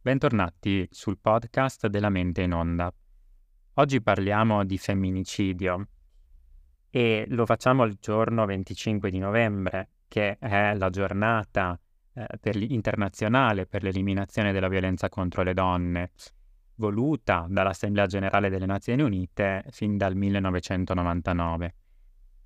Bentornati sul podcast della mente in onda. Oggi parliamo di femminicidio e lo facciamo il giorno 25 di novembre, che è la giornata eh, per internazionale per l'eliminazione della violenza contro le donne, voluta dall'Assemblea generale delle Nazioni Unite fin dal 1999.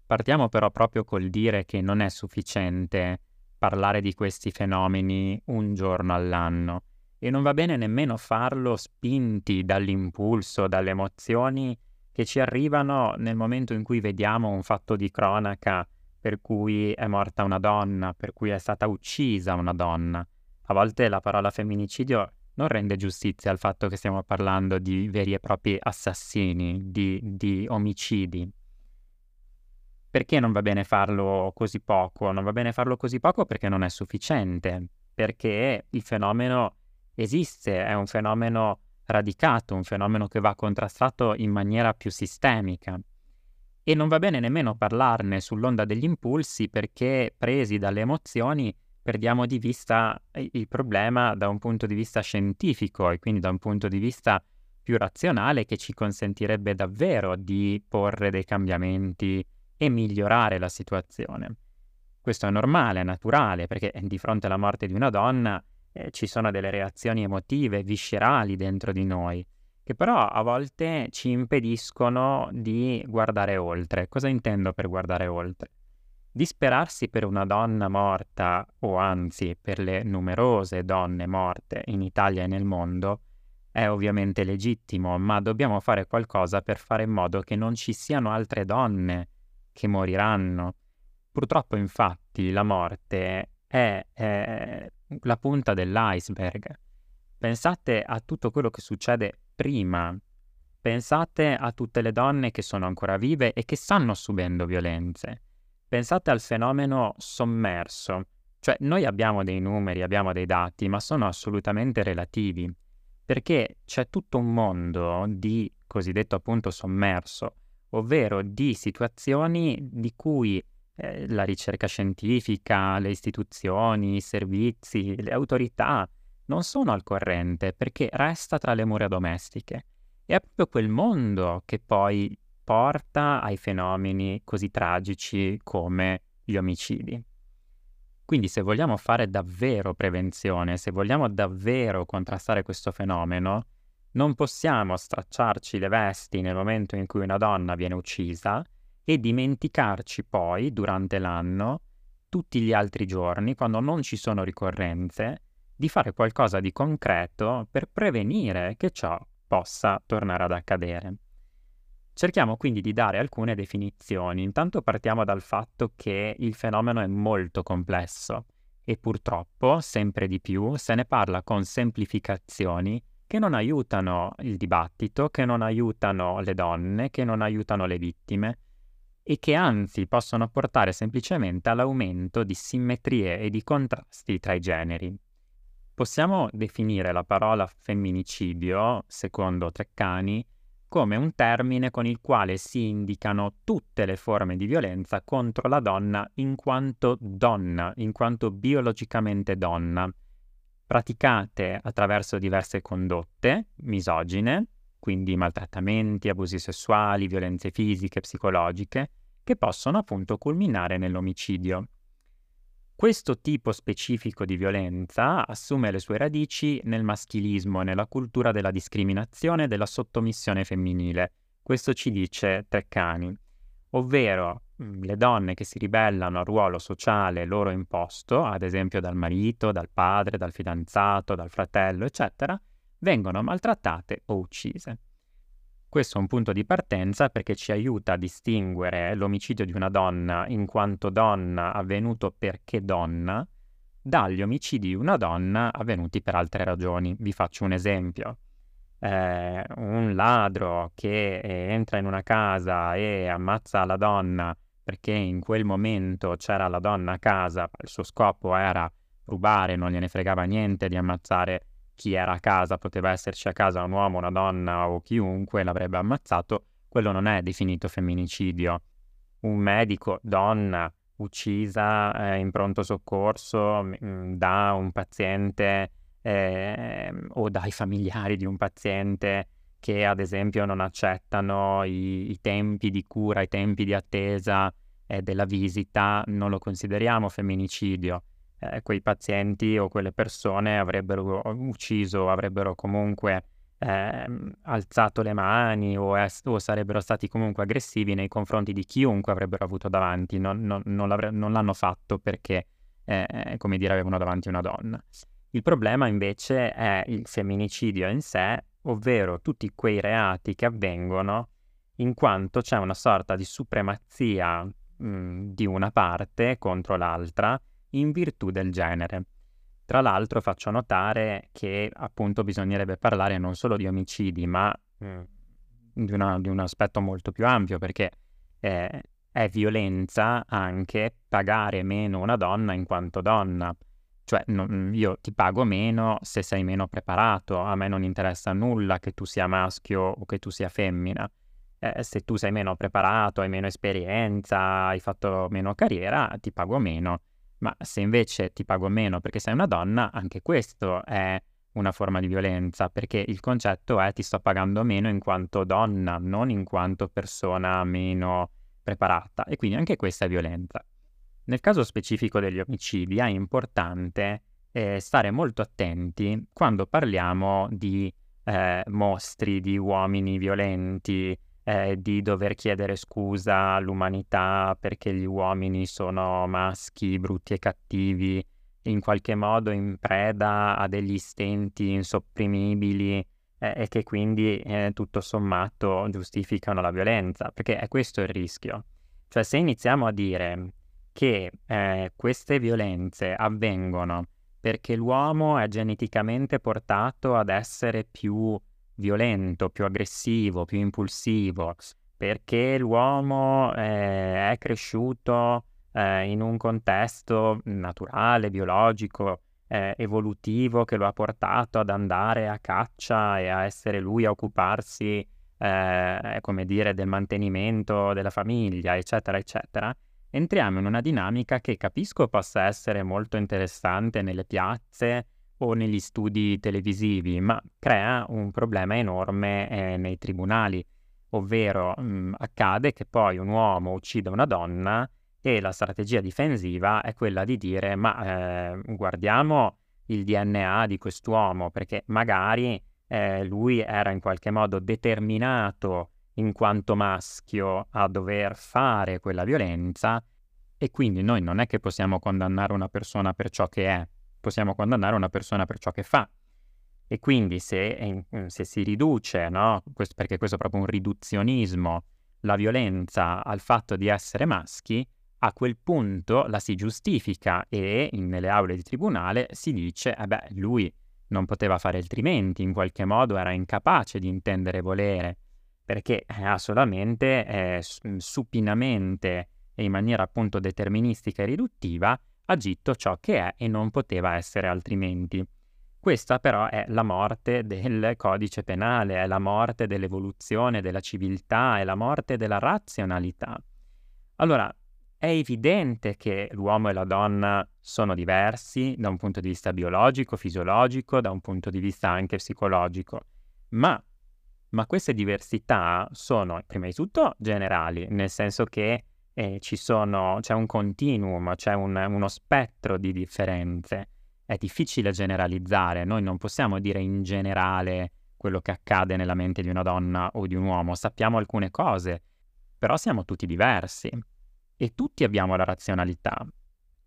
Partiamo però proprio col dire che non è sufficiente parlare di questi fenomeni un giorno all'anno e non va bene nemmeno farlo spinti dall'impulso, dalle emozioni che ci arrivano nel momento in cui vediamo un fatto di cronaca per cui è morta una donna, per cui è stata uccisa una donna. A volte la parola femminicidio non rende giustizia al fatto che stiamo parlando di veri e propri assassini, di, di omicidi. Perché non va bene farlo così poco? Non va bene farlo così poco perché non è sufficiente, perché il fenomeno esiste, è un fenomeno radicato, un fenomeno che va contrastato in maniera più sistemica. E non va bene nemmeno parlarne sull'onda degli impulsi perché presi dalle emozioni perdiamo di vista il problema da un punto di vista scientifico e quindi da un punto di vista più razionale che ci consentirebbe davvero di porre dei cambiamenti e migliorare la situazione. Questo è normale, è naturale, perché di fronte alla morte di una donna eh, ci sono delle reazioni emotive, viscerali dentro di noi, che però a volte ci impediscono di guardare oltre. Cosa intendo per guardare oltre? Disperarsi per una donna morta, o anzi per le numerose donne morte in Italia e nel mondo, è ovviamente legittimo, ma dobbiamo fare qualcosa per fare in modo che non ci siano altre donne che moriranno. Purtroppo, infatti, la morte è, è la punta dell'iceberg. Pensate a tutto quello che succede prima. Pensate a tutte le donne che sono ancora vive e che stanno subendo violenze. Pensate al fenomeno sommerso. Cioè, noi abbiamo dei numeri, abbiamo dei dati, ma sono assolutamente relativi, perché c'è tutto un mondo di cosiddetto appunto sommerso, ovvero di situazioni di cui eh, la ricerca scientifica, le istituzioni, i servizi, le autorità non sono al corrente perché resta tra le mura domestiche. E è proprio quel mondo che poi porta ai fenomeni così tragici come gli omicidi. Quindi se vogliamo fare davvero prevenzione, se vogliamo davvero contrastare questo fenomeno, non possiamo stracciarci le vesti nel momento in cui una donna viene uccisa e dimenticarci poi, durante l'anno, tutti gli altri giorni, quando non ci sono ricorrenze, di fare qualcosa di concreto per prevenire che ciò possa tornare ad accadere. Cerchiamo quindi di dare alcune definizioni. Intanto partiamo dal fatto che il fenomeno è molto complesso e purtroppo sempre di più se ne parla con semplificazioni che non aiutano il dibattito, che non aiutano le donne, che non aiutano le vittime e che anzi possono portare semplicemente all'aumento di simmetrie e di contrasti tra i generi. Possiamo definire la parola femminicidio, secondo Treccani, come un termine con il quale si indicano tutte le forme di violenza contro la donna in quanto donna, in quanto biologicamente donna, praticate attraverso diverse condotte misogine, quindi maltrattamenti, abusi sessuali, violenze fisiche, psicologiche, che possono appunto culminare nell'omicidio. Questo tipo specifico di violenza assume le sue radici nel maschilismo e nella cultura della discriminazione e della sottomissione femminile. Questo ci dice Treccani, ovvero le donne che si ribellano al ruolo sociale loro imposto, ad esempio dal marito, dal padre, dal fidanzato, dal fratello, eccetera, vengono maltrattate o uccise. Questo è un punto di partenza perché ci aiuta a distinguere l'omicidio di una donna in quanto donna avvenuto perché donna dagli omicidi di una donna avvenuti per altre ragioni. Vi faccio un esempio. Eh, un ladro che entra in una casa e ammazza la donna perché in quel momento c'era la donna a casa, il suo scopo era rubare, non gliene fregava niente di ammazzare chi era a casa, poteva esserci a casa un uomo, una donna o chiunque l'avrebbe ammazzato, quello non è definito femminicidio. Un medico, donna, uccisa eh, in pronto soccorso mh, mm, da un paziente eh, o dai familiari di un paziente che ad esempio non accettano i, i tempi di cura, i tempi di attesa eh, della visita, non lo consideriamo femminicidio. Eh, quei pazienti o quelle persone avrebbero ucciso, avrebbero comunque eh, alzato le mani o, es- o, sarebbero stati comunque aggressivi nei confronti di chiunque avrebbero avuto davanti, non, non, non, non l'hanno fatto perché, eh, come dire, avevano davanti una donna. Il problema invece è il femminicidio in sé, ovvero tutti quei reati che avvengono in quanto c'è una sorta di supremazia mh, di una parte contro l'altra in virtù del genere. Tra l'altro faccio notare che appunto bisognerebbe parlare non solo di omicidi, ma mh, di, una, di, un aspetto molto più ampio, perché eh, è violenza anche pagare meno una donna in quanto donna. Cioè, non, io ti pago meno se sei meno preparato, a me non interessa nulla che tu sia maschio o che tu sia femmina. Eh, se tu sei meno preparato, hai meno esperienza, hai fatto meno carriera, ti pago meno. Ma se invece ti pago meno perché sei una donna, anche questo è una forma di violenza, perché il concetto è ti sto pagando meno in quanto donna, non in quanto persona meno preparata. E quindi anche questa è violenza. Nel caso specifico degli omicidi è importante eh, stare molto attenti quando parliamo di eh, mostri, di uomini violenti, eh, di dover chiedere scusa all'umanità perché gli uomini sono maschi, brutti e cattivi, in qualche modo in preda a degli stenti insopprimibili eh, e che quindi eh, tutto sommato giustificano la violenza, perché è questo il rischio. Cioè se iniziamo a dire che eh, queste violenze avvengono perché l'uomo è geneticamente portato ad essere più violento, più aggressivo, più impulsivo, perché l'uomo eh, è cresciuto eh, in un contesto naturale, biologico, eh, evolutivo che lo ha portato ad andare a caccia e a essere lui a occuparsi, eh, come dire, del mantenimento della famiglia, eccetera, eccetera. Entriamo in una dinamica che capisco possa essere molto interessante nelle piazze, o negli studi televisivi, ma crea un problema enorme eh, nei tribunali, ovvero mh, mm, accade che poi un uomo uccide una donna e la strategia difensiva è quella di dire ma eh, guardiamo il DNA di quest'uomo perché magari eh, lui era in qualche modo determinato in quanto maschio a dover fare quella violenza e quindi noi non è che possiamo condannare una persona per ciò che è, possiamo condannare una persona per ciò che fa. E quindi se, se si riduce, no? perché questo è proprio un riduzionismo, la violenza al fatto di essere maschi, a quel punto la si giustifica e in, nelle aule di tribunale si dice, eh beh, lui non poteva fare altrimenti, in qualche modo era incapace di intendere volere, perché ha solamente eh, supinamente e in maniera appunto deterministica e riduttiva agito ciò che è e non poteva essere altrimenti. Questa però è la morte del codice penale, è la morte dell'evoluzione della civiltà, è la morte della razionalità. Allora, è evidente che l'uomo e la donna sono diversi da un punto di vista biologico, fisiologico, da un punto di vista anche psicologico, ma, ma queste diversità sono prima di tutto generali, nel senso che eh, sono, c'è un continuum, c'è un, uno spettro di differenze. È difficile generalizzare, noi non possiamo dire in generale quello che accade nella mente di una donna o di un uomo, sappiamo alcune cose, però siamo tutti diversi e tutti abbiamo la razionalità.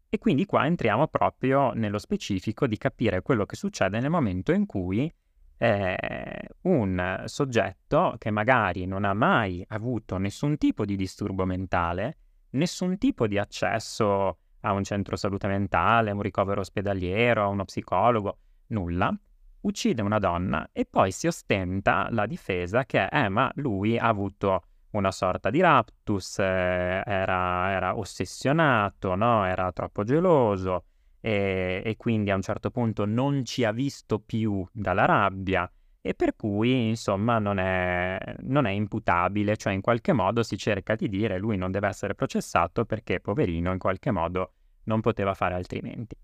E quindi qua entriamo proprio nello specifico di capire quello che succede nel momento in cui eh, un soggetto che magari non ha mai avuto nessun tipo di disturbo mentale, nessun tipo di accesso a un centro salute mentale, a un ricovero ospedaliero, a uno psicologo, nulla, uccide una donna e poi si ostenta la difesa che eh, ma lui ha avuto una sorta di raptus, eh, era, era, ossessionato, no? era troppo geloso, e, e, quindi a un certo punto non ci ha visto più dalla rabbia e per cui insomma non è, non è, imputabile, cioè in qualche modo si cerca di dire lui non deve essere processato perché poverino in qualche modo non poteva fare altrimenti.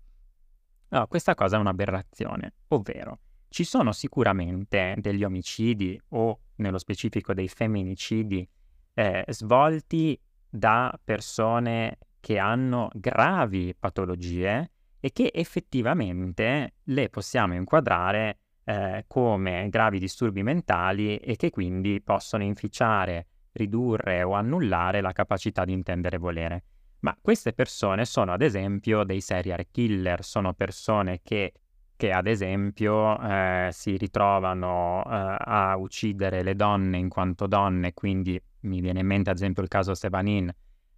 No, questa cosa è un'aberrazione, ovvero ci sono sicuramente degli omicidi o nello specifico dei femminicidi eh, svolti da persone che hanno gravi patologie e che effettivamente le possiamo inquadrare eh, come gravi disturbi mentali e che quindi possono inficiare, ridurre o annullare la capacità di intendere e volere. Ma queste persone sono ad esempio dei serial killer, sono persone che, che ad esempio eh, si ritrovano eh, a uccidere le donne in quanto donne, quindi mi viene in mente ad esempio il caso Stevanin,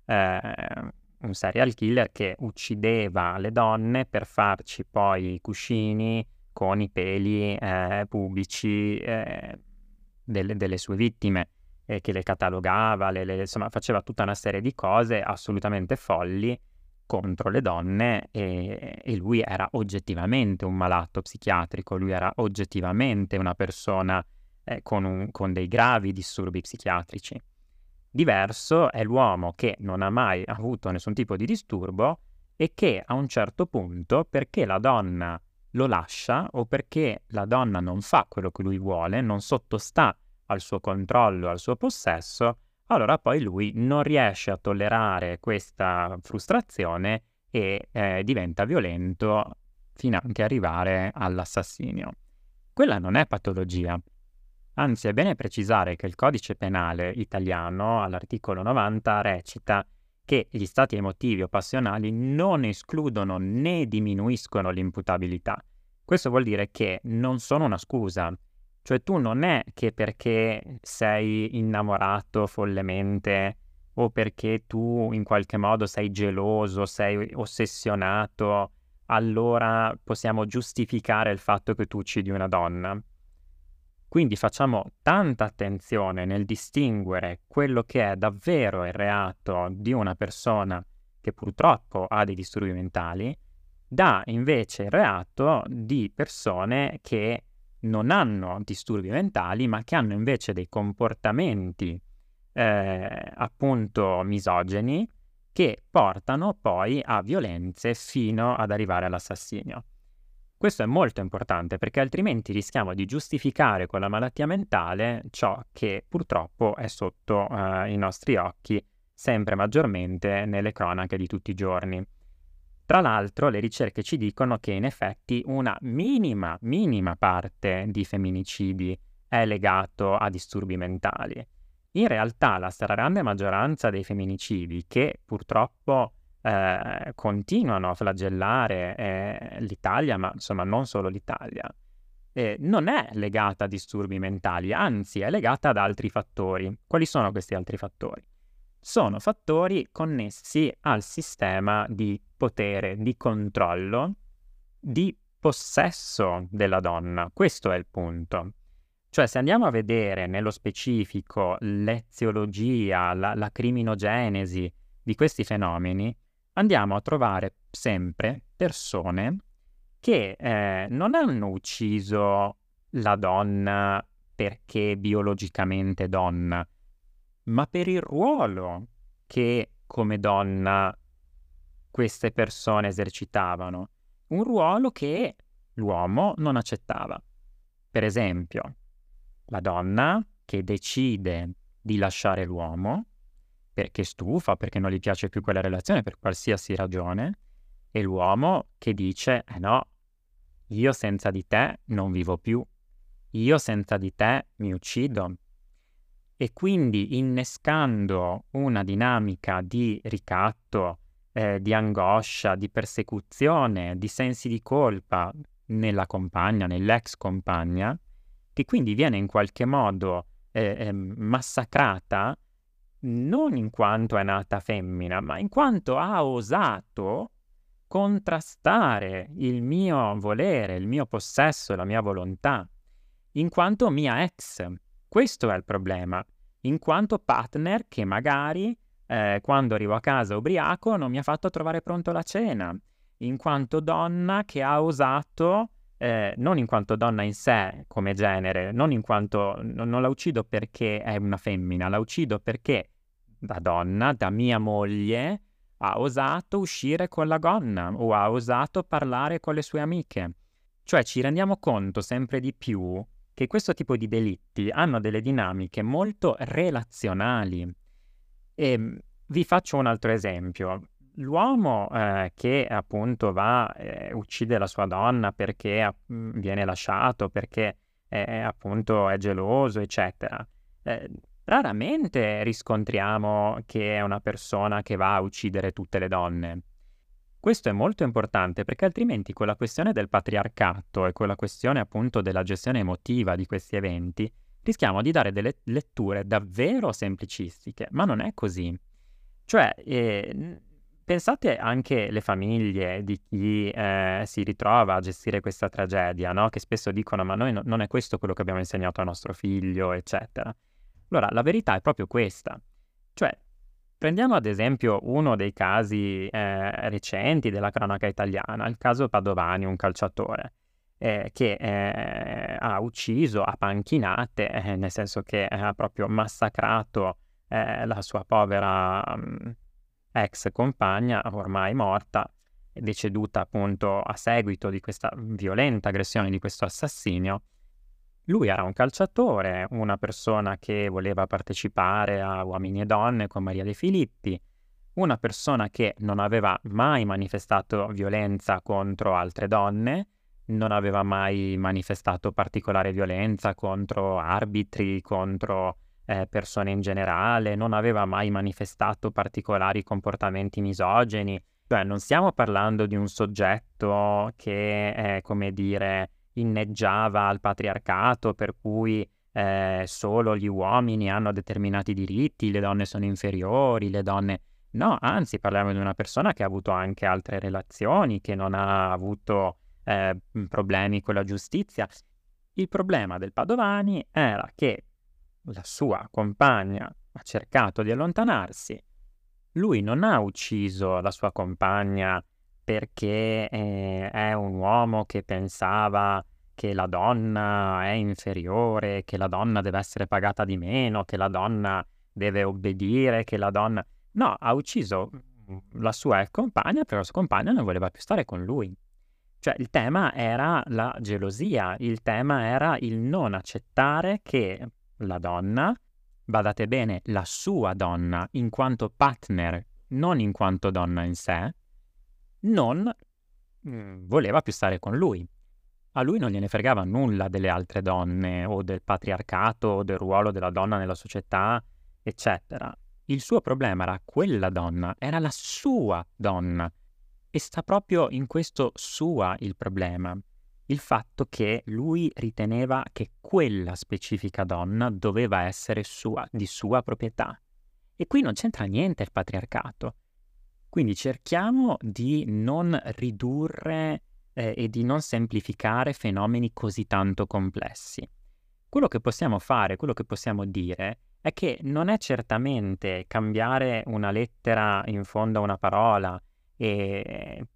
eh, un serial killer che uccideva le donne per farci poi i cuscini con i peli eh, pubici eh, delle, delle, sue vittime, eh, che le catalogava, le, le, insomma faceva tutta una serie di cose assolutamente folli contro le donne e, e, lui era oggettivamente un malato psichiatrico, lui era oggettivamente una persona eh, con, un, con dei gravi disturbi psichiatrici. Diverso è l'uomo che non ha mai avuto nessun tipo di disturbo e che a un certo punto, perché la donna lo lascia o perché la donna non fa quello che lui vuole, non sottostà al suo controllo, al suo possesso, allora poi lui non riesce a tollerare questa frustrazione e eh, diventa violento fino anche arrivare all'assassinio. Quella non è patologia. Anzi, è bene precisare che il codice penale italiano all'articolo 90 recita che gli stati emotivi o passionali non escludono né diminuiscono l'imputabilità. Questo vuol dire che non sono una scusa, cioè tu non è che perché sei innamorato follemente o perché tu in qualche modo sei geloso, sei ossessionato, allora possiamo giustificare il fatto che tu uccidi una donna. Quindi facciamo tanta attenzione nel distinguere quello che è davvero il reato di una persona che purtroppo ha dei disturbi mentali da invece il reato di persone che non hanno disturbi mentali ma che hanno invece dei comportamenti eh, appunto misogeni che portano poi a violenze fino ad arrivare all'assassinio. Questo è molto importante perché altrimenti rischiamo di giustificare con la malattia mentale ciò che purtroppo è sotto eh, i nostri occhi sempre maggiormente nelle cronache di tutti i giorni. Tra l'altro le ricerche ci dicono che in effetti una minima, minima parte di femminicidi è legato a disturbi mentali. In realtà la stragrande maggioranza dei femminicidi che purtroppo eh, continuano a flagellare eh, l'Italia, ma insomma non solo l'Italia, eh, non è legata a disturbi mentali, anzi è legata ad altri fattori. Quali sono questi altri fattori? Sono fattori connessi al sistema di potere, di controllo, di possesso della donna. Questo è il punto. Cioè, se andiamo a vedere nello specifico l'eziologia, la, la criminogenesi di questi fenomeni, andiamo a trovare sempre persone che eh, non hanno ucciso la donna perché biologicamente donna, ma per il ruolo che come donna queste persone esercitavano, un ruolo che l'uomo non accettava. Per esempio, la donna che decide di lasciare l'uomo perché stufa, perché non gli piace più quella relazione, per qualsiasi ragione, e l'uomo che dice, eh no, io senza di te non vivo più, io senza di te mi uccido. E quindi innescando una dinamica di ricatto, eh, di angoscia, di persecuzione, di sensi di colpa nella compagna, nell'ex compagna, che quindi viene in qualche modo eh, eh, massacrata non in quanto è nata femmina, ma in quanto ha osato contrastare il mio volere, il mio possesso, la mia volontà, in quanto mia ex. Questo è il problema, in quanto partner che magari eh, quando arrivo a casa ubriaco non mi ha fatto trovare pronto la cena, in quanto donna che ha osato eh, non in quanto donna in sé come genere, non in quanto non, la uccido perché è una femmina, la uccido perché da donna, da mia moglie, ha osato uscire con la gonna o ha osato parlare con le sue amiche. Cioè ci rendiamo conto sempre di più che questo tipo di delitti hanno delle dinamiche molto relazionali. E ehm, vi faccio un altro esempio. L'uomo eh, che appunto va eh, uccide la sua donna perché eh, viene lasciato, perché eh, appunto è geloso, eccetera. Raramente riscontriamo che è una persona che va a uccidere tutte le donne. Questo è molto importante perché altrimenti con la questione del patriarcato e con la questione appunto della gestione emotiva di questi eventi rischiamo di dare delle letture davvero semplicistiche, ma non è così. Cioè, eh, pensate anche alle famiglie di chi eh, si ritrova a gestire questa tragedia, no? che spesso dicono ma noi no, non è questo quello che abbiamo insegnato al nostro figlio, eccetera. Allora, la verità è proprio questa. Cioè, prendiamo ad esempio uno dei casi eh, recenti della cronaca italiana, il caso Padovani, un calciatore. Eh, che eh, ha ucciso a panchinate, eh, nel senso che ha proprio massacrato eh, la sua povera um, ex compagna, ormai morta, deceduta appunto a seguito di questa violenta aggressione, di questo assassinio. Lui era un calciatore, una persona che voleva partecipare a Uomini e Donne con Maria De Filippi, una persona che non aveva mai manifestato violenza contro altre donne, non aveva mai manifestato particolare violenza contro arbitri, contro eh, persone in generale, non aveva mai manifestato particolari comportamenti misogeni. Cioè, non stiamo parlando di un soggetto che, eh, come dire, inneggiava al patriarcato, per cui eh, solo gli uomini hanno determinati diritti, le donne sono inferiori, le donne... No, anzi, parliamo di una persona che ha avuto anche altre relazioni, che non ha avuto eh, problemi con la giustizia. Il problema del Padovani era che la sua compagna ha cercato di allontanarsi. Lui non ha ucciso la sua compagna perché eh, è un uomo che pensava che la donna è inferiore, che la donna deve essere pagata di meno, che la donna deve obbedire, che la donna... No, ha ucciso la sua ex compagna perché la sua compagna non voleva più stare con lui. Cioè il tema era la gelosia, il tema era il non accettare che la donna, badate bene, la sua donna in quanto partner, non in quanto donna in sé, non mm, voleva più stare con lui. A lui non gliene fregava nulla delle altre donne o del patriarcato o del ruolo della donna nella società, eccetera. Il suo problema era quella donna, era la sua donna. E sta proprio in questo sua il problema il fatto che lui riteneva che quella specifica donna doveva essere sua, di sua proprietà. E qui non c'entra niente il patriarcato. Quindi cerchiamo di non ridurre eh, e di non semplificare fenomeni così tanto complessi. Quello che possiamo fare, quello che possiamo dire è che non è certamente cambiare una lettera in fondo a una parola e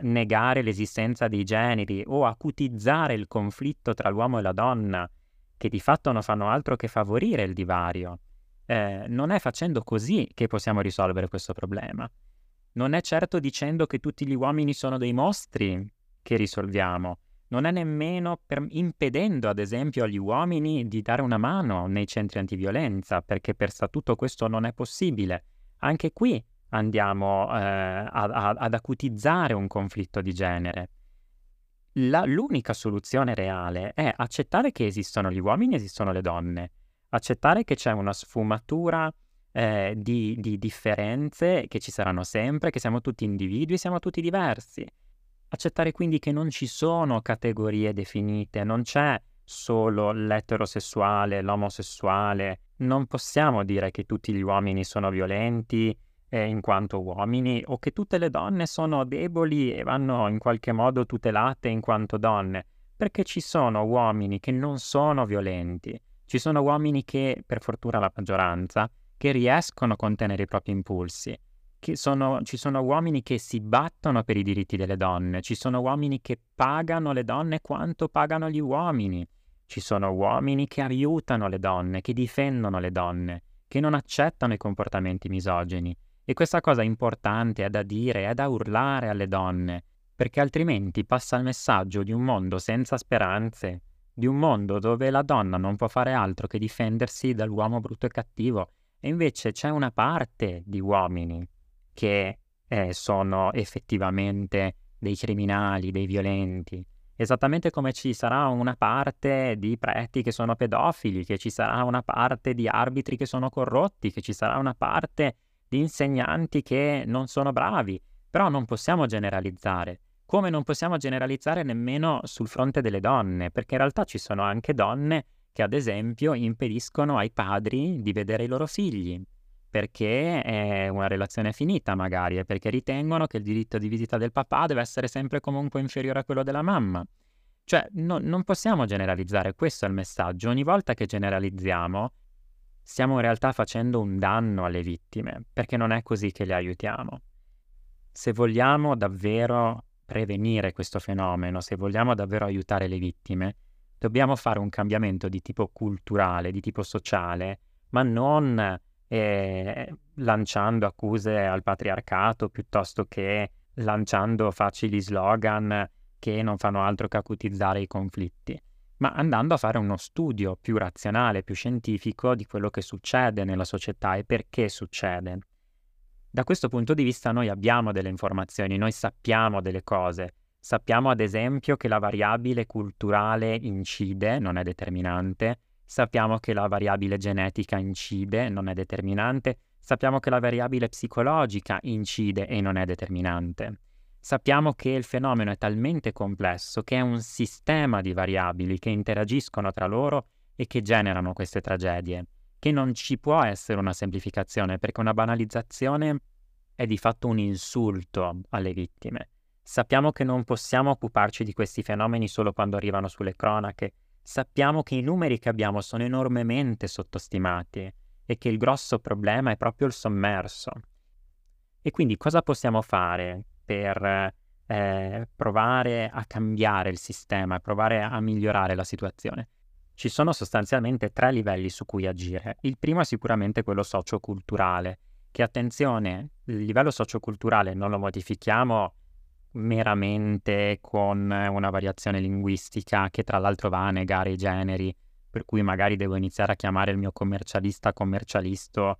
negare l'esistenza dei generi o acutizzare il conflitto tra l'uomo e la donna, che di fatto non fanno altro che favorire il divario. Eh, non è facendo così che possiamo risolvere questo problema. Non è certo dicendo che tutti gli uomini sono dei mostri che risolviamo. Non è nemmeno per, impedendo, ad esempio, agli uomini di dare una mano nei centri antiviolenza, perché per statuto questo non è possibile. Anche qui andiamo eh, a, a, ad acutizzare un conflitto di genere. La, l'unica soluzione reale è accettare che esistono gli uomini e esistono le donne, accettare che c'è una sfumatura eh, di, di differenze che ci saranno sempre, che siamo tutti individui, siamo tutti diversi. Accettare quindi che non ci sono categorie definite, non c'è solo l'eterosessuale, l'omosessuale. Non possiamo dire che tutti gli uomini sono violenti eh, in quanto uomini o che tutte le donne sono deboli e vanno in qualche modo tutelate in quanto donne, perché ci sono uomini che non sono violenti, ci sono uomini che, per fortuna la maggioranza, che riescono a contenere i propri impulsi, sono, ci sono uomini che si battono per i diritti delle donne, ci sono uomini che pagano le donne quanto pagano gli uomini, ci sono uomini che aiutano le donne, che difendono le donne, che non accettano i comportamenti misogini. E questa cosa importante è da dire, è da urlare alle donne, perché altrimenti passa il messaggio di un mondo senza speranze, di un mondo dove la donna non può fare altro che difendersi dall'uomo brutto e cattivo, e invece c'è una parte di uomini che eh, sono effettivamente dei criminali, dei violenti, esattamente come ci sarà una parte di preti che sono pedofili, che ci sarà una parte di arbitri che sono corrotti, che ci sarà una parte di insegnanti che non sono bravi, però non possiamo generalizzare. Come non possiamo generalizzare nemmeno sul fronte delle donne, perché in realtà ci sono anche donne che ad esempio impediscono ai padri di vedere i loro figli, perché è una relazione finita magari, e perché ritengono che il diritto di visita del papà deve essere sempre comunque inferiore a quello della mamma. Cioè, no, non possiamo generalizzare, questo è il messaggio. Ogni volta che generalizziamo, stiamo in realtà facendo un danno alle vittime, perché non è così che le aiutiamo. Se vogliamo davvero prevenire questo fenomeno, se vogliamo davvero aiutare le vittime, dobbiamo fare un cambiamento di tipo culturale, di tipo sociale, ma non eh, lanciando accuse al patriarcato piuttosto che lanciando facili slogan che non fanno altro che acutizzare i conflitti, ma andando a fare uno studio più razionale, più scientifico di quello che succede nella società e perché succede. Da questo punto di vista noi abbiamo delle informazioni, noi sappiamo delle cose. Sappiamo ad esempio che la variabile culturale incide, non è determinante. Sappiamo che la variabile genetica incide, non è determinante. Sappiamo che la variabile psicologica incide e non è determinante. Sappiamo che il fenomeno è talmente complesso che è un sistema di variabili che interagiscono tra loro e che generano queste tragedie che non ci può essere una semplificazione, perché una banalizzazione è di fatto un insulto alle vittime. Sappiamo che non possiamo occuparci di questi fenomeni solo quando arrivano sulle cronache, sappiamo che i numeri che abbiamo sono enormemente sottostimati e che il grosso problema è proprio il sommerso. E quindi cosa possiamo fare per eh, provare a cambiare il sistema, provare a migliorare la situazione? Ci sono sostanzialmente tre livelli su cui agire. Il primo è sicuramente quello socioculturale, che attenzione, il livello socioculturale non lo modifichiamo meramente con una variazione linguistica che tra l'altro va a negare i generi, per cui magari devo iniziare a chiamare il mio commercialista commercialisto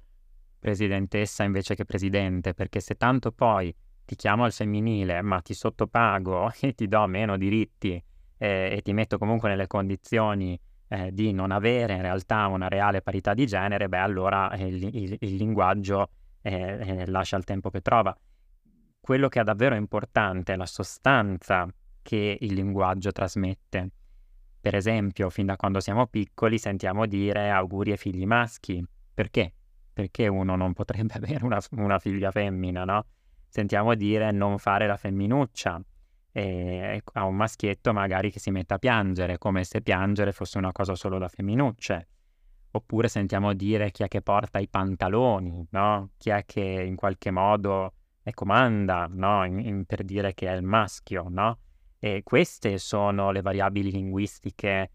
presidentessa invece che presidente, perché se tanto poi ti chiamo al femminile ma ti sottopago e ti do meno diritti eh, e ti metto comunque nelle condizioni eh, di non avere in realtà una reale parità di genere, beh allora eh, il, il, il, linguaggio eh, eh, lascia il tempo che trova. Quello che è davvero importante è la sostanza che il linguaggio trasmette. Per esempio, fin da quando siamo piccoli sentiamo dire auguri ai figli maschi. Perché? Perché uno non potrebbe avere una, una figlia femmina, no? Sentiamo dire non fare la femminuccia e a un maschietto magari che si mette a piangere, come se piangere fosse una cosa solo da femminucce. Oppure sentiamo dire chi è che porta i pantaloni, no? Chi è che in qualche modo è comanda, no? In, in, per dire che è il maschio, no? E queste sono le variabili linguistiche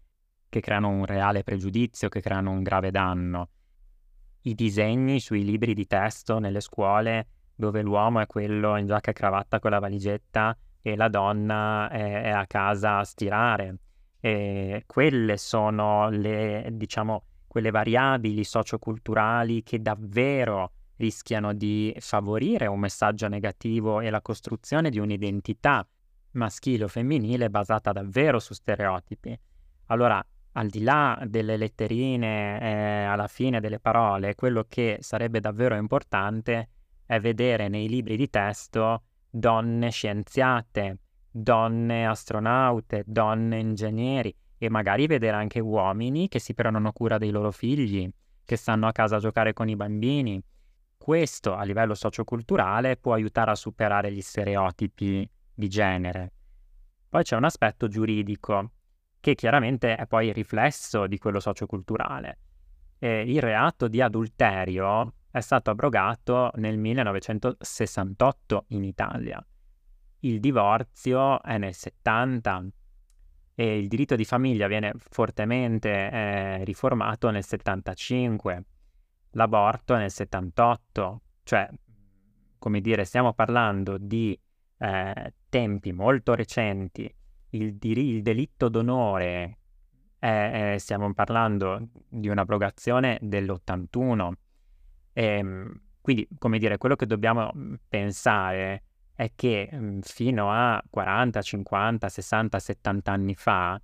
che creano un reale pregiudizio, che creano un grave danno. I disegni sui libri di testo nelle scuole dove l'uomo è quello in giacca e cravatta con la valigetta e la donna è, è a casa a stirare. E quelle sono le, diciamo, quelle variabili socioculturali che davvero rischiano di favorire un messaggio negativo e la costruzione di un'identità maschile o femminile basata davvero su stereotipi. Allora, al di là delle letterine eh, alla fine delle parole, quello che sarebbe davvero importante è vedere nei libri di testo donne scienziate, donne astronaute, donne ingegneri e magari vedere anche uomini che si prendono cura dei loro figli, che stanno a casa a giocare con i bambini. Questo a livello socioculturale può aiutare a superare gli stereotipi di genere. Poi c'è un aspetto giuridico che chiaramente è poi riflesso di quello socioculturale. E il reato di adulterio è stato abrogato nel 1968 in Italia. Il divorzio è nel 70 e il diritto di famiglia viene fortemente eh, riformato nel 75, l'aborto nel 78, cioè, come dire, stiamo parlando di eh, tempi molto recenti. Il, dir- il delitto d'onore, eh, stiamo parlando di un'abrogazione dell'81. E, ehm, quindi, come dire, quello che dobbiamo pensare è che mh, fino a 40, 50, 60, 70 anni fa,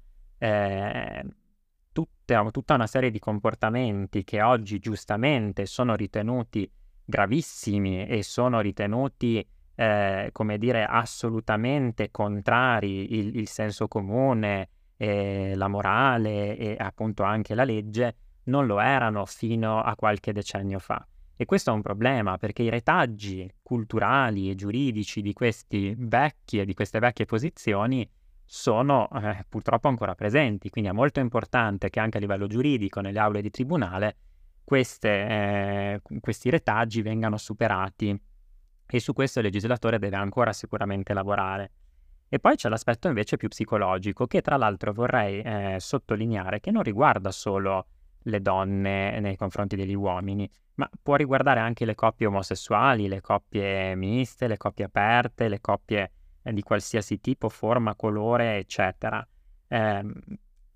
tutte, tutta una serie di comportamenti che oggi giustamente sono ritenuti gravissimi e sono ritenuti, eh, come dire, assolutamente contrari il, il senso comune, eh, la morale e appunto anche la legge, non lo erano fino a qualche decennio fa. E questo è un problema perché i retaggi culturali e giuridici di questi vecchi e di queste vecchie posizioni sono eh, purtroppo ancora presenti, quindi è molto importante che anche a livello giuridico, nelle aule di tribunale, queste, eh, questi retaggi vengano superati e su questo il legislatore deve ancora sicuramente lavorare. E poi c'è l'aspetto invece più psicologico, che tra l'altro vorrei eh, sottolineare che non riguarda solo le donne nei confronti degli uomini, ma può riguardare anche le coppie omosessuali, le coppie miste, le coppie aperte, le coppie eh, di qualsiasi tipo, forma, colore, eccetera. Eh,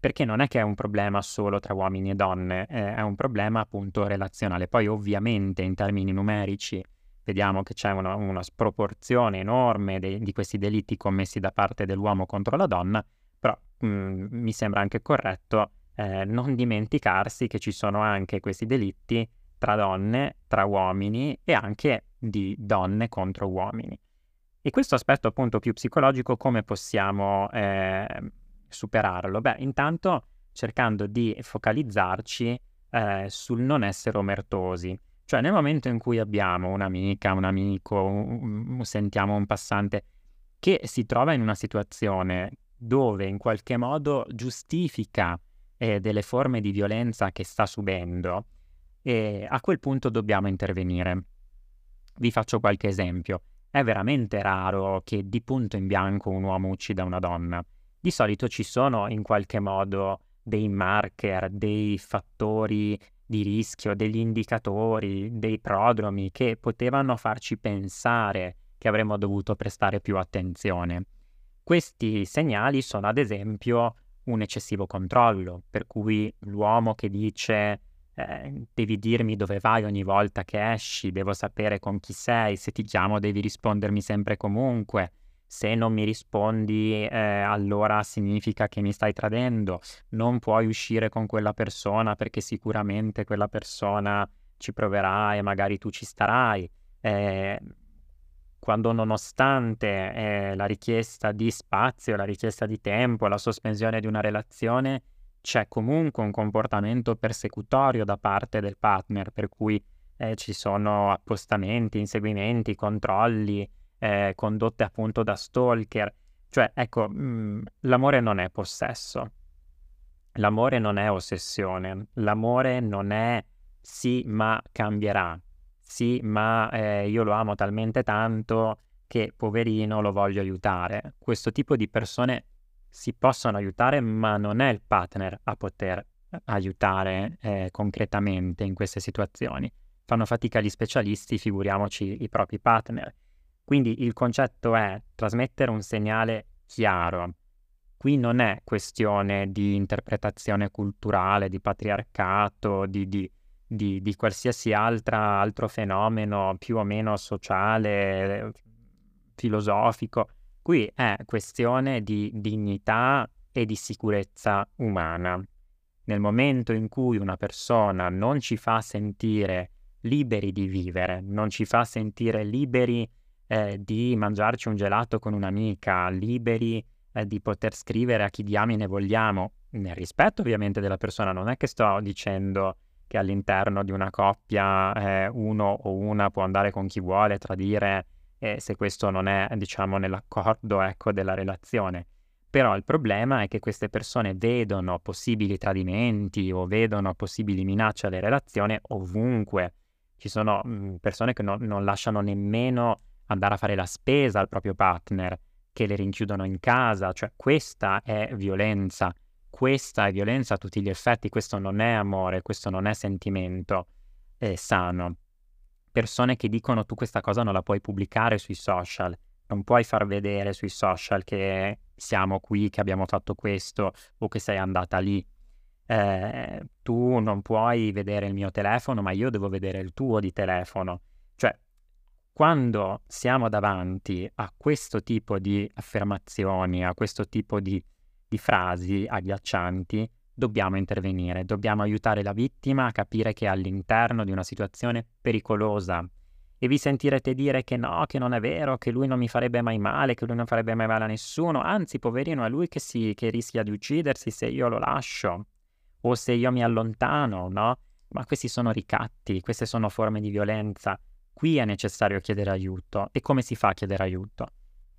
perché non è che è un problema solo tra uomini e donne, è un problema appunto relazionale. Poi ovviamente in termini numerici vediamo che c'è una, una sproporzione enorme de- di questi delitti commessi da parte dell'uomo contro la donna, però mh, mm, mi sembra anche corretto eh, non dimenticarsi che ci sono anche questi delitti tra donne, tra uomini e anche di donne contro uomini. E questo aspetto appunto più psicologico come possiamo eh, superarlo? Beh, intanto cercando di focalizzarci eh, sul non essere omertosi. Cioè nel momento in cui abbiamo un'amica, un amico, un, un, sentiamo un passante che si trova in una situazione dove in qualche modo giustifica eh, delle forme di violenza che sta subendo, e a quel punto dobbiamo intervenire. Vi faccio qualche esempio. È veramente raro che di punto in bianco un uomo uccida una donna. Di solito ci sono in qualche modo dei marker, dei fattori di rischio, degli indicatori, dei prodromi che potevano farci pensare che avremmo dovuto prestare più attenzione. Questi segnali sono ad esempio un eccessivo controllo, per cui l'uomo che dice eh, devi dirmi dove vai ogni volta che esci, devo sapere con chi sei, se ti chiamo devi rispondermi sempre comunque, se non mi rispondi eh, allora significa che mi stai tradendo, non puoi uscire con quella persona perché sicuramente quella persona ci proverà e magari tu ci starai. Eh, quando nonostante eh, la richiesta di spazio, la richiesta di tempo, la sospensione di una relazione, c'è comunque un comportamento persecutorio da parte del partner, per cui eh, ci sono appostamenti, inseguimenti, controlli, eh, condotte appunto da stalker. Cioè, ecco, mh, mm, l'amore non è possesso, l'amore non è ossessione, l'amore non è sì, ma cambierà, sì, ma eh, io lo amo talmente tanto che poverino lo voglio aiutare. Questo tipo di persone si possono aiutare, ma non è il partner a poter aiutare eh, concretamente in queste situazioni. Fanno fatica gli specialisti, figuriamoci i propri partner. Quindi il concetto è trasmettere un segnale chiaro. Qui non è questione di interpretazione culturale, di patriarcato, di, di, di, di qualsiasi altra, altro fenomeno più o meno sociale, filosofico Qui è questione di dignità e di sicurezza umana. Nel momento in cui una persona non ci fa sentire liberi di vivere, non ci fa sentire liberi eh, di mangiarci un gelato con un'amica, liberi eh, di poter scrivere a chi diamine vogliamo, nel rispetto ovviamente della persona, non è che sto dicendo che all'interno di una coppia eh, uno o una può andare con chi vuole, tradire eh, se questo non è, diciamo, nell'accordo ecco, della relazione. Però il problema è che queste persone vedono possibili tradimenti o vedono possibili minacce alla relazione ovunque. ci sono mh, mm, persone che no, non lasciano nemmeno andare a fare la spesa al proprio partner, che le rinchiudono in casa, cioè questa è violenza, questa è violenza a tutti gli effetti, questo non è amore, questo non è sentimento è sano. Persone che dicono tu questa cosa non la puoi pubblicare sui social, non puoi far vedere sui social che siamo qui, che abbiamo fatto questo o che sei andata lì. Eh, tu non puoi vedere il mio telefono, ma io devo vedere il tuo di telefono. Cioè, quando siamo davanti a questo tipo di affermazioni, a questo tipo di, di frasi agghiaccianti, dobbiamo intervenire, dobbiamo aiutare la vittima a capire che è all'interno di una situazione pericolosa e vi sentirete dire che no, che non è vero, che lui non mi farebbe mai male, che lui non farebbe mai male a nessuno, anzi, poverino, è lui che, si, che rischia di uccidersi se io lo lascio o se io mi allontano, no? Ma questi sono ricatti, queste sono forme di violenza. Qui è necessario chiedere aiuto. E come si fa a chiedere aiuto?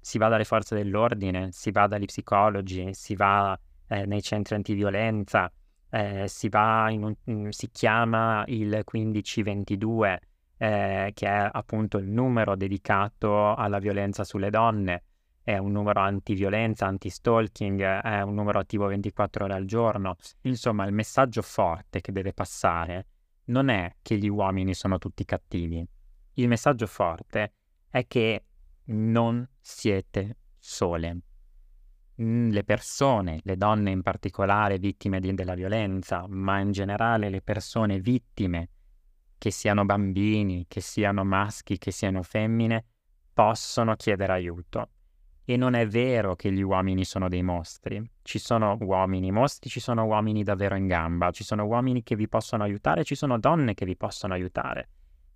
Si va dalle forze dell'ordine, si va dagli psicologi, si va eh, nei centri antiviolenza, eh, si, un, si chiama il 1522 eh, che è appunto il numero dedicato alla violenza sulle donne, è un numero antiviolenza, anti-stalking, è un numero attivo 24 ore al giorno. Insomma, il messaggio forte che deve passare non è che gli uomini sono tutti cattivi. Il messaggio forte è che non siete sole. Mm, le persone, le donne in particolare vittime di, della violenza, ma in generale le persone vittime che siano bambini, che siano maschi, che siano femmine, possono chiedere aiuto. E non è vero che gli uomini sono dei mostri. Ci sono uomini mostri, ci sono uomini davvero in gamba, ci sono uomini che vi possono aiutare, ci sono donne che vi possono aiutare.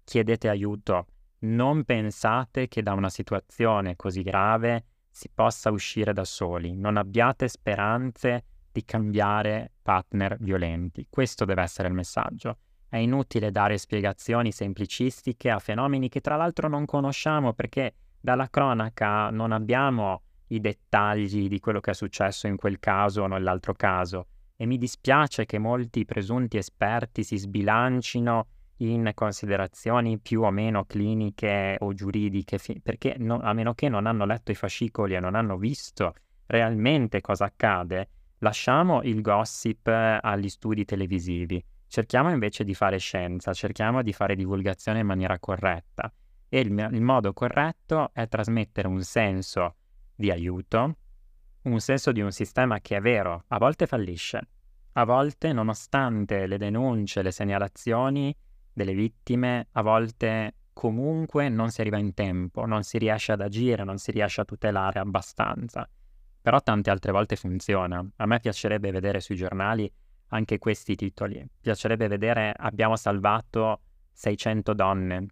Chiedete aiuto. Non pensate che da una situazione così grave si possa uscire da soli. Non abbiate speranze di cambiare partner violenti. Questo deve essere il messaggio. È inutile dare spiegazioni semplicistiche a fenomeni che tra l'altro non conosciamo perché dalla cronaca non abbiamo i dettagli di quello che è successo in quel caso o nell'altro caso e mi dispiace che molti presunti esperti si sbilancino in considerazioni più o meno cliniche o giuridiche, perché no, a meno che non hanno letto i fascicoli e non hanno visto realmente cosa accade, lasciamo il gossip agli studi televisivi. Cerchiamo invece di fare scienza, cerchiamo di fare divulgazione in maniera corretta e il, il modo corretto è trasmettere un senso di aiuto, un senso di un sistema che è vero, a volte fallisce, a volte nonostante le denunce, le segnalazioni delle vittime, a volte comunque non si arriva in tempo, non si riesce ad agire, non si riesce a tutelare abbastanza. Però tante altre volte funziona. A me piacerebbe vedere sui giornali anche questi titoli. Piacerebbe vedere abbiamo salvato 600 donne,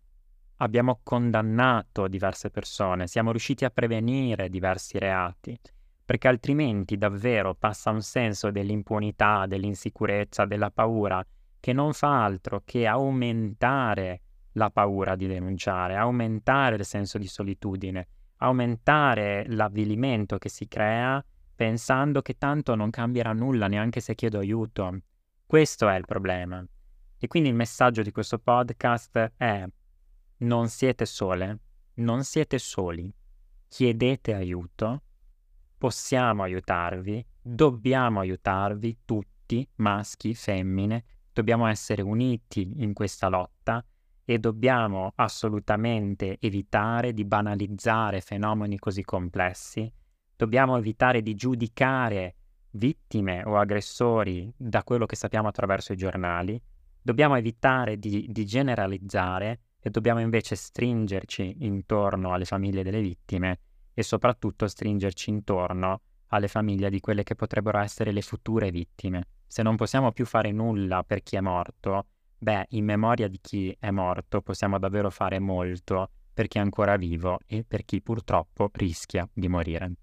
abbiamo condannato diverse persone, siamo riusciti a prevenire diversi reati, perché altrimenti davvero passa un senso dell'impunità, dell'insicurezza, della paura, che non fa altro che aumentare la paura di denunciare, aumentare il senso di solitudine, aumentare l'avvilimento che si crea pensando che tanto non cambierà nulla neanche se chiedo aiuto. Questo è il problema. E quindi il messaggio di questo podcast è non siete sole, non siete soli, chiedete aiuto, possiamo aiutarvi, dobbiamo aiutarvi tutti, maschi, femmine, dobbiamo essere uniti in questa lotta e dobbiamo assolutamente evitare di banalizzare fenomeni così complessi Dobbiamo evitare di giudicare vittime o aggressori da quello che sappiamo attraverso i giornali. Dobbiamo evitare di, di generalizzare e dobbiamo invece stringerci intorno alle famiglie delle vittime e soprattutto stringerci intorno alle famiglie di quelle che potrebbero essere le future vittime. Se non possiamo più fare nulla per chi è morto, beh, in memoria di chi è morto possiamo davvero fare molto per chi è ancora vivo e per chi purtroppo rischia di morire.